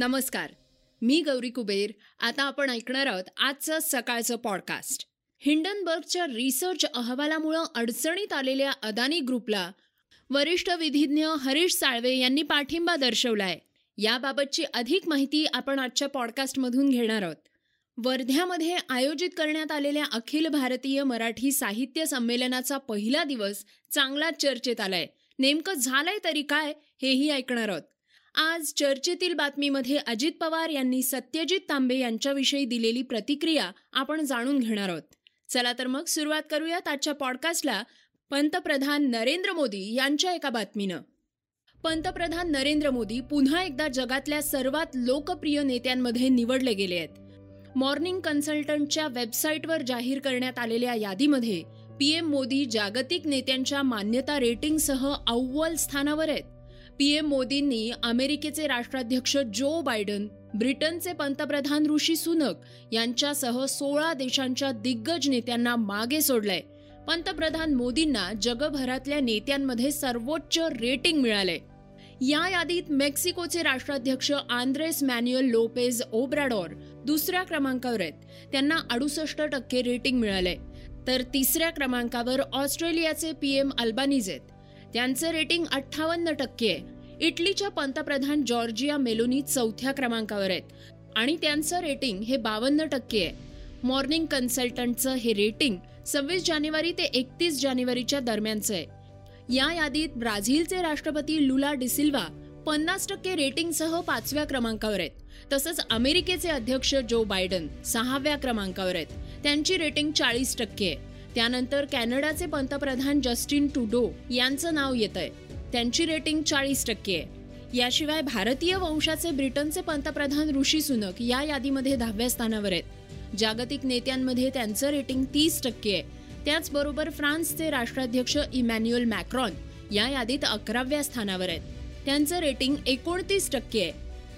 नमस्कार. मी गौरी कुबेर. आता आपण ऐकणार आहोत आजचं सकाळचं पॉडकास्ट हिंडनबर्गच्या रिसर्च अहवालामुळं अडचणीत आलेल्या अदानी ग्रुपला वरिष्ठ विधिज्ञ हरीश साळवे यांनी पाठिंबा दर्शवलाय. याबाबतची अधिक माहिती आपण आजच्या पॉडकास्टमधून घेणार आहोत. वर्ध्यामध्ये आयोजित करण्यात आलेल्या अखिल भारतीय मराठी साहित्य संमेलनाचा पहिला दिवस चांगलाच चर्चेत आलाय. नेमकं झालंय तरी काय हेही ऐकणार आहोत. आज चर्चेतील बातमीमध्ये अजित पवार यांनी सत्यजित तांबे यांच्याविषयी दिलेली प्रतिक्रिया आपण जाणून घेणार आहोत. चला तर मग सुरुवात करूयात आजच्या पॉडकास्टला. पंतप्रधान नरेंद्र मोदी यांच्या एका बातमीनं. पंतप्रधान नरेंद्र मोदी पुन्हा एकदा जगातल्या सर्वात लोकप्रिय नेत्यांमध्ये निवडले गेले आहेत. मॉर्निंग कन्सल्टंटच्या वेबसाईटवर जाहीर करण्यात आलेल्या यादीमध्ये पीएम मोदी जागतिक नेत्यांच्या मान्यता रेटिंगसह अव्वल स्थानावर आहेत. पीएम मोदींनी अमेरिकेचे राष्ट्राध्यक्ष जो बायडन ब्रिटनचे पंतप्रधान ऋषी सुनक यांच्यासह सोळा देशांच्या दिग्गज नेत्यांना मागे सोडलंय. पंतप्रधान मोदींना जगभरातल्या नेत्यांमध्ये सर्वोच्च रेटिंग मिळाले या यादीत मेक्सिकोचे राष्ट्राध्यक्ष आंद्रेस मॅन्युअल लोपेज ओब्राडॉर दुसऱ्या क्रमांकावर आहेत. त्यांना अडुसष्ट टक्के रेटिंग मिळाले तर तिसऱ्या क्रमांकावर ऑस्ट्रेलियाचे पीएम अल्बानीज आहेत. त्यांचं रेटिंग अठ्ठावन्न टक्के आहे. इटलीच्या पंतप्रधान जॉर्जिया मेलोनी चौथ्या क्रमांकावर आहेत. आणि त्यांचं रेटिंग हे बावन्न टक्के आहे. मॉर्निंग कन्सल्टंटचं हे रेटिंग सव्वीस जानेवारी ते एकतीस जानेवारीच्या दरम्यानचं आहे. या यादीत ब्राझीलचे राष्ट्रपती लुला डिसिल्वा पन्नास टक्के रेटिंगसह पाचव्या क्रमांकावर आहेत. तसंच अमेरिकेचे अध्यक्ष जो बायडन सहाव्या क्रमांकावर आहेत. त्यांची रेटिंग चाळीस टक्के आहे. त्यानंतर कॅनडाचे पंतप्रधान जस्टिन टुडो यांचं नाव येत आहे त्यांची रेटिंग चाळीस टक्के आहे. याशिवाय भारतीय वंशाचे ब्रिटनचे पंतप्रधान ऋषी सुनक या यादीमध्ये दहाव्या स्थानावर आहेत. जागतिक नेत्यांमध्ये त्यांचं रेटिंग तीस टक्के आहे. त्याचबरोबर फ्रान्सचे राष्ट्राध्यक्ष इमॅन्युअल मॅक्रॉन या यादीत अकराव्या स्थानावर आहेत. त्यांचं रेटिंग एकोणतीस टक्के आहे.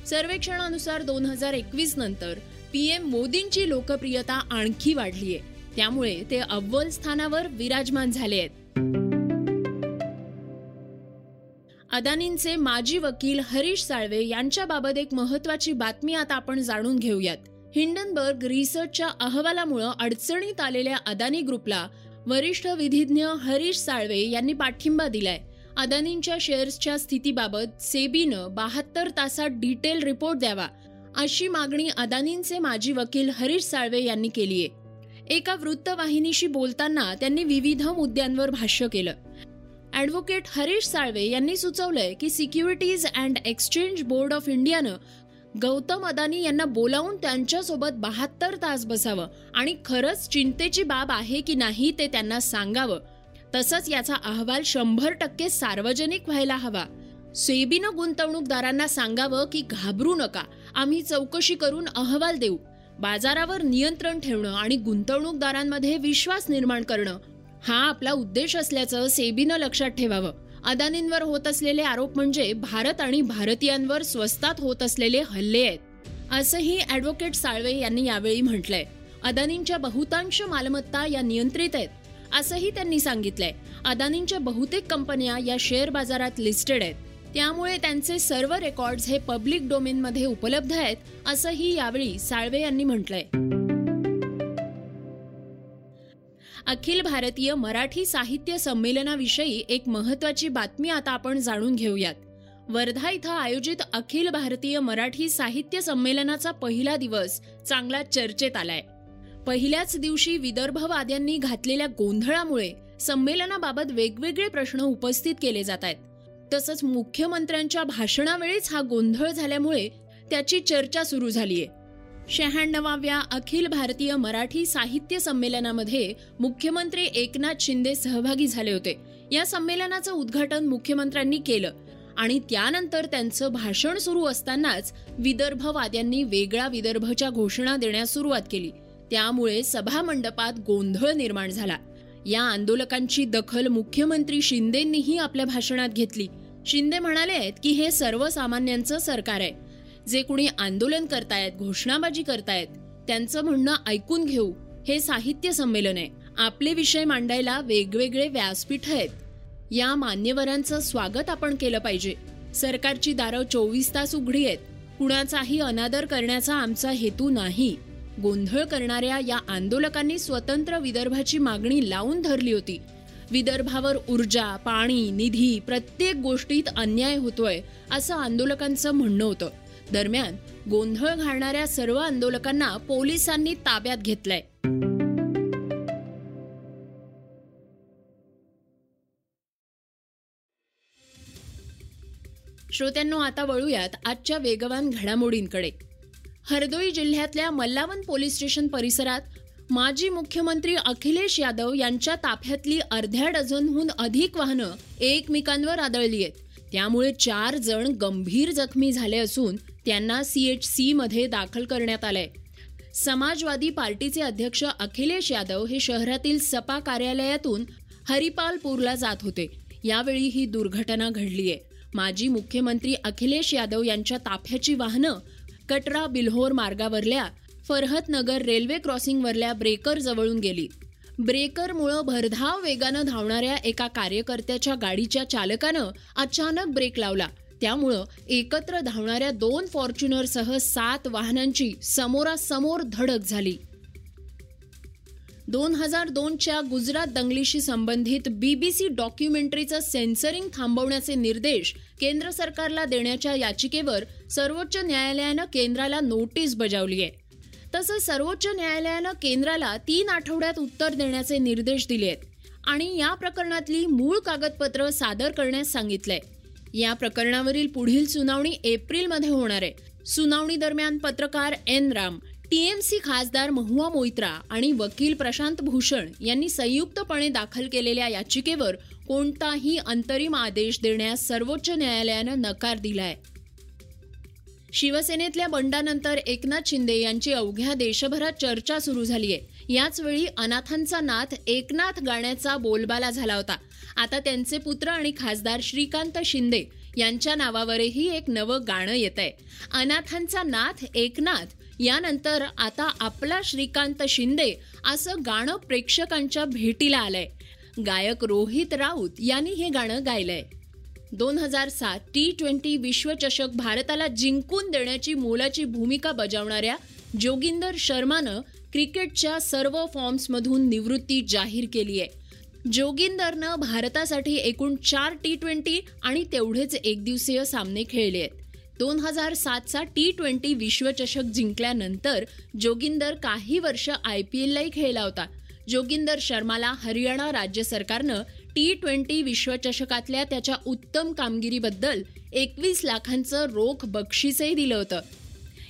सर्वेक्षणानुसार दोन हजार एकवीस नंतर पीएम मोदींची लोकप्रियता आणखी वाढली आहे त्यामुळे ते अव्वल स्थानावर विराजमान झाले आहेत. अदानींचे माजी वकील हरीश साळवे यांच्याबाबत एक महत्वाची बातमी आता आपण जाणून घेऊयात. हिंडनबर्ग रिसर्चच्या अहवालामुळे अडचणीत आलेल्या अदानी ग्रुपला वरिष्ठ विधिज्ञ हरीश साळवे यांनी पाठिंबा दिलाय. अदानींच्या शेअर्सच्या स्थितीबाबत सेबीनं बहात्तर तासात डिटेल रिपोर्ट द्यावा अशी मागणी अदानींचे माजी वकील हरीश साळवे यांनी केली आहे एका वृत्तवाहिनीशी बोलताना त्यांनी विविध मुद्द्यांवर भाष्य केलं. ॲडव्होकेट हरीश साळवे यांनी सुचवलंय की securities and exchange board of इंडियानं गौतम अदानी यांना बोलावून त्यांच्यासोबत बहात्तर तास बसावं आणि खरंच चिंतेची बाब आहे की नाही ते त्यांना सांगावं. तसंच याचा अहवाल शंभर टक्के सार्वजनिक व्हायला हवा. सेबीनं गुंतवणूकदारांना सांगावं की घाबरू नका. आम्ही चौकशी करून अहवाल देऊ. बाजारावर नियंत्रण ठेवणं आणि गुंतवणूकदारांमध्ये विश्वास निर्माण करणं हा आपला उद्देश असल्याचं सेबीनं लक्षात ठेवावं. अदानींवर होत असलेले आरोप म्हणजे भारत आणि भारतीयांवर स्वस्तात होत असलेले हल्ले आहेत असंही ॲडव्होकेट साळवे यांनी यावेळी म्हटलंय. अदानींच्या बहुतांश मालमत्ता या नियंत्रित आहेत असंही त्यांनी सांगितलंय. अदानींच्या बहुतेक कंपन्या या शेअर बाजारात लिस्टेड आहेत. त्यामुळे त्यांचे सर्व रेकॉर्ड्स हे पब्लिक डोमेनमध्ये उपलब्ध आहेत असंही यावेळी साळवे यांनी म्हटलंय. अखिल भारतीय मराठी साहित्य संमेलनाविषयी एक महत्वाची बातमी आता आपण जाणून घेऊयात. वर्धा इथं आयोजित अखिल भारतीय मराठी साहित्य संमेलनाचा पहिला दिवस चांगला चर्चेत आलाय. पहिल्याच दिवशी विदर्भवाद्यांनी घातलेल्या गोंधळामुळे संमेलनाबाबत वेगवेगळे प्रश्न उपस्थित केले जात आहेत. तसंच मुख्यमंत्र्यांच्या भाषणावेळीच हा गोंधळ झाल्यामुळे त्याची चर्चा सुरू झालीय. शहाण्णवाव्या अखिल भारतीय मराठी साहित्य संमेलनामध्ये मुख्यमंत्री एकनाथ शिंदे सहभागी झाले होते. या संमेलनाचं उद्घाटन मुख्यमंत्र्यांनी केलं आणि त्यानंतर त्यांचं भाषण सुरू असतानाच विदर्भवाद्यांनी वेगळा विदर्भच्या घोषणा देण्यास सुरुवात केली. त्यामुळे सभा मंडपात गोंधळ निर्माण झाला. या आंदोलकांची दखल मुख्यमंत्री शिंदेंनीही आपल्या भाषणात घेतली. शिंदे म्हणाले आहेत की हे सर्वसामान्यांचं सरकार आहे. जे कुणी आंदोलन करतायत घोषणाबाजी करतायत त्यांचं म्हणणं ऐकून घेऊ हे साहित्य संमेलन आहे. आपले विषय मांडायला वेगवेगळे व्यासपीठ आहेत. या मान्यवरांचं स्वागत आपण केलं पाहिजे. सरकारची दारं चोवीस तास उघडी आहेत. कुणाचाही अनादर करण्याचा आमचा हेतू नाही. गोंधळ करणाऱ्या या आंदोलकांनी स्वतंत्र विदर्भाची मागणी लावून धरली होती. विदर्भावर ऊर्जा पाणी निधी प्रत्येक गोष्टीत अन्याय होतोय असं आंदोलकांचं म्हणणं होतं. दरम्यान गोंधळ घालणाऱ्या सर्व आंदोलकांना पोलिसांनी ताब्यात घेतलंय. श्रोत्यांनो आता वळूयात आजच्या वेगवान घडामोडींकडे. हरदोई जिल्ह्यातल्या मल्लावन पोलीस स्टेशन परिसरात माजी मुख्यमंत्री अखिलेश यादव यांच्या ताफ्यातली अर्ध्या डझनहून अधिक वाहनं एकमेकांवर आदळली आहेत. त्यामुळे चार जण गंभीर जखमी झाले असून त्यांना सी एच मध्ये दाखल करण्यात आलंय. समाजवादी पार्टीचे अध्यक्ष अखिलेश यादव हे शहरातील सपा कार्यालयातून हरिपालपूरला जात होते. यावेळी ही दुर्घटना घडली आहे. माजी मुख्यमंत्री अखिलेश यादव यांच्या ताफ्याची वाहनं कटरा बिल्होर मार्गावरल्या फरहतनगर रेल्वे क्रॉसिंगवरल्या ब्रेकर जवळून गेली. ब्रेकरमुळं भरधाव वेगानं धावणाऱ्या एका कार्यकर्त्याच्या गाडीच्या चालकानं अचानक ब्रेक लावला. त्यामुळं एकत्र धावणाऱ्या दोन फॉर्च्युनरसह सात वाहनांची समोरासमोर धडक झाली. दोन हजार दोनच्या गुजरात दंगलीशी संबंधित बीबीसी डॉक्युमेंटरीचं सेन्सरिंग थांबवण्याचे निर्देश केंद्र सरकारला देण्याच्या याचिकेवर सर्वोच्च न्यायालयानं केंद्राला नोटीस बजावली आहे तसंच सर्वोच्च न्यायालयानं केंद्राला तीन आठवड्यात उत्तर देण्याचे निर्देश दिले आहेत. आणि या प्रकरणातली मूळ कागदपत्र सादर करण्यास सांगितलंय. या प्रकरणावरील पुढील सुनावणी एप्रिलमध्ये होणार आहे. सुनावणी दरम्यान पत्रकार एन राम टीएमसी खासदार महुआ मोइत्रा आणि वकील प्रशांत भूषण यांनी संयुक्तपणे दाखल केलेल्या याचिकेवर कोणताही अंतरिम आदेश देण्यास सर्वोच्च न्यायालयानं नकार दिलाय. शिवसेनेतल्या बंडानंतर एकनाथ शिंदे यांची अवघ्या देशभरात चर्चा सुरू झाली आहे. याचवेळी अनाथांचा नाथ एकनाथ गाण्याचा बोलबाला झाला होता. आता त्यांचे पुत्र आणि खासदार श्रीकांत शिंदे यांच्या नावावरही एक नवं गाणं येत आहे अनाथांचा नाथ एकनाथ यानंतर आता आपला श्रीकांत शिंदे असं गाणं प्रेक्षकांच्या भेटीला आलंय. गायक रोहित राऊत यांनी हे गाणं गायलंय. दोन हजार सात टी ट्वेंटी विश्वचषक भारताला जिंकून देण्याची मोलाची भूमिका बजावणाऱ्या जोगिंदर शर्मानं क्रिकेटच्या सर्व फॉर्म्समधून निवृत्ती जाहीर केली आहे. जोगिंदरनं भारतासाठी एकूण चार टी ट्वेंटी आणि तेवढेच एकदिवसीय सामने खेळले आहेत. दोन हजार सातचा टी ट्वेंटी विश्वचषक जिंकल्यानंतर जोगिंदर काही वर्ष आय पी एललाही खेळला होता. जोगिंदर शर्माला हरियाणा राज्य सरकारनं टी ट्वेंटी विश्वचषकातल्या त्याच्या उत्तम कामगिरीबद्दल एकवीस लाखांचं रोख बक्षीसही दिलं होतं.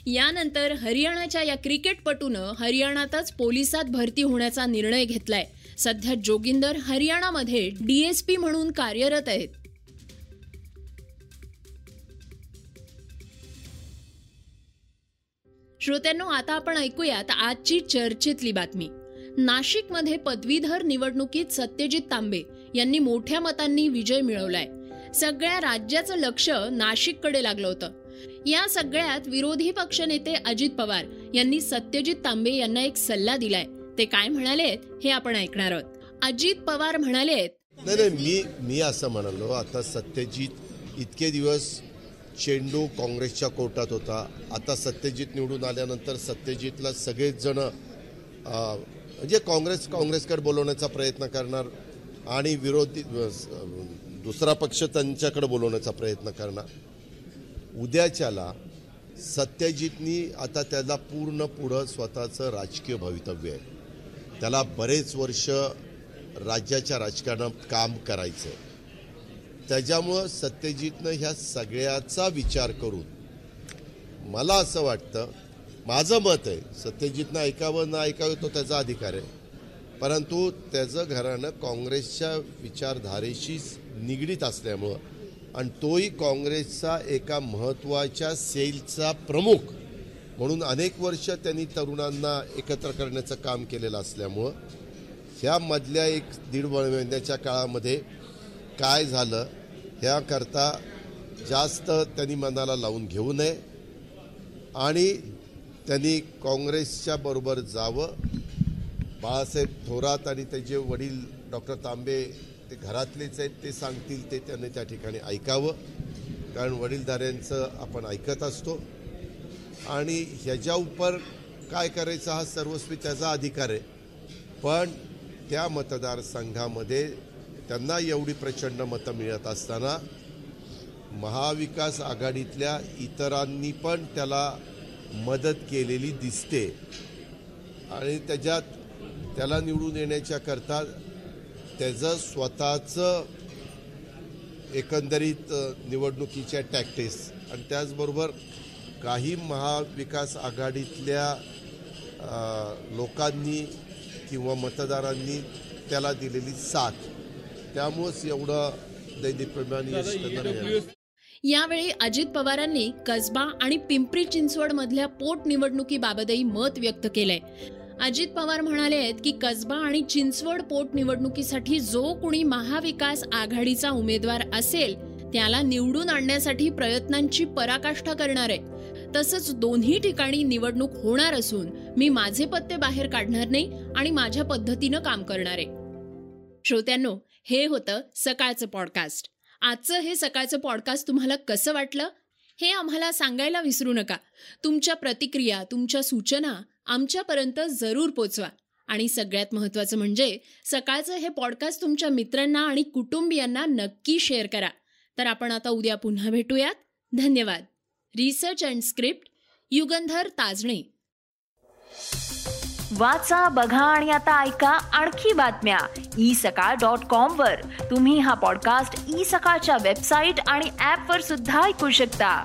यानंतर हरियाणाच्या या क्रिकेटपटूनं हरियाणातच पोलिसात भरती होण्याचा निर्णय घेतलाय. सध्या जोगिंदर हरियाणामध्ये डीएसपी म्हणून कार्यरत आहेत. श्रोत्यांनो आता आपण ऐकूयात आजची चर्चेतली बातमी. नाशिकमध्ये पदवीधर निवडणुकीत सत्यजित तांबे यांनी मोठ्या मतांनी विजय मिळवलाय. सगळ्या राज्याचं लक्ष नाशिककडे लागलं होतं. या सगळ्यात विरोधी पक्षनेते अजित पवार यांनी सत्यजित तांबे यांना एक सल्ला दिलाय. ते काय म्हणालेत हे आपण ऐकणार आहोत. अजित पवार म्हणालेत नाही नाही मी मी असं म्हणालो आता सत्यजित इतके दिवस चेंडू काँग्रेसच्या कोर्टात होता. आता सत्यजित निवडून आल्यानंतर सत्यजितला सगळेच जण म्हणजे काँग्रेस काँग्रेसकडे बोलवण्याचा प्रयत्न करणार. आणि विरोधी दुसरा पक्ष त्यांच्याकडे बोलवण्याचा प्रयत्न करणार. उद्याच्याला सत्यजितनी आता त्याला पूर्ण पुढं स्वतःचं राजकीय भवितव्य आहे. त्याला बरेच वर्ष राज्याच्या राजकारणात काम करायचं आहे त्याच्यामुळं सत्यजितनं ह्या सगळ्याचा विचार करून मला असं वाटतं माझं मत आहे सत्यजितनं ऐकावं न ऐकावं तो त्याचा अधिकार आहे. परंतु त्याचं घराणं काँग्रेसच्या विचारधारेशी निगडीत असल्यामुळं. आणि तोही काँग्रेसचा एका महत्त्वाच्या सेलचा प्रमुख. म्हणून अनेक वर्ष त्यांनी तरुणांना एकत्र करण्याचं काम केलेलं असल्यामुळं ह्या मधल्या एक दीड महिन्याच्या काळामध्ये काय झालं ह्याकरता जास्त त्यांनी मनाला लावून घेऊ नये आणि त्यांनी काँग्रेसच्या बरोबर जावं बाळासाहेब थोरात आणि त्याचे वडील डॉक्टर तांबे ते घरातलेच आहेत ते सांगतील ते त्यांनी त्या ठिकाणी ऐकावं. कारण वडीलधाऱ्यांचं आपण ऐकत असतो. आणि ह्याच्या उपर काय करायचं हा सर्वस्वी त्याचा अधिकार आहे. पण त्या मतदारसंघामध्ये त्यांना एवढी प्रचंड मतं मिळत असताना महाविकास आघाडीतल्या इतरांनी पण त्याला मदत केलेली दिसते. आणि त्याच्यात त्याला निवडून येण्याच्या करता त्याचं स्वतःचं एकंदरीत निवडणुकीच्या टॅक्टिस आणि त्याचबरोबर काही महाविकास आघाडीतल्या लोकांनी किंवा मतदारांनी त्याला दिलेली साथ त्यामुळंच एवढं दैदिप्यमान यश. यावेळी अजित पवारांनी कसबा आणि पिंपरी चिंचवड मधल्या पोटनिवडणुकीबाबतही मत व्यक्त केलंय अजित पवार म्हणाले आहेत की कसबा आणि चिंचवड पोटनिवडणुकीसाठी जो कुणी महाविकास आघाडीचा उमेदवार असेल त्याला निवडून आणण्यासाठी प्रयत्नांची पराकाष्ठा करणार आहे. तसंच दोन्ही ठिकाणी निवडणूक होणार असून मी माझे पत्ते बाहेर काढणार नाही आणि माझ्या पद्धतीनं काम करणार आहे. श्रोत्यांनो हे होतं सकाळचं पॉडकास्ट आजचं हे सकाळचं पॉडकास्ट तुम्हाला कसं वाटलं? हे आम्हाला सांगायला विसरू नका. तुमच्या प्रतिक्रिया तुमच्या सूचना आमच्यापर्यंत जरूर पोचवा. आणि सगळ्यात महत्त्वाचं म्हणजे सकाळचं हे पॉडकास्ट तुमच्या मित्रांना आणि कुटुंबियांना नक्की शेअर करा. तर आपण आता उद्या पुन्हा भेटूयात. धन्यवाद. Research and script Yugandhar Tajne. वाचा बघा आणि आता ऐका आणखी बातम्या. ई सकाळ डॉट कॉम वर. तुम्ही हा पॉडकास्ट ई सकाळच्या वेबसाईट आणि ऍप वर सुद्धा ऐकू शकता.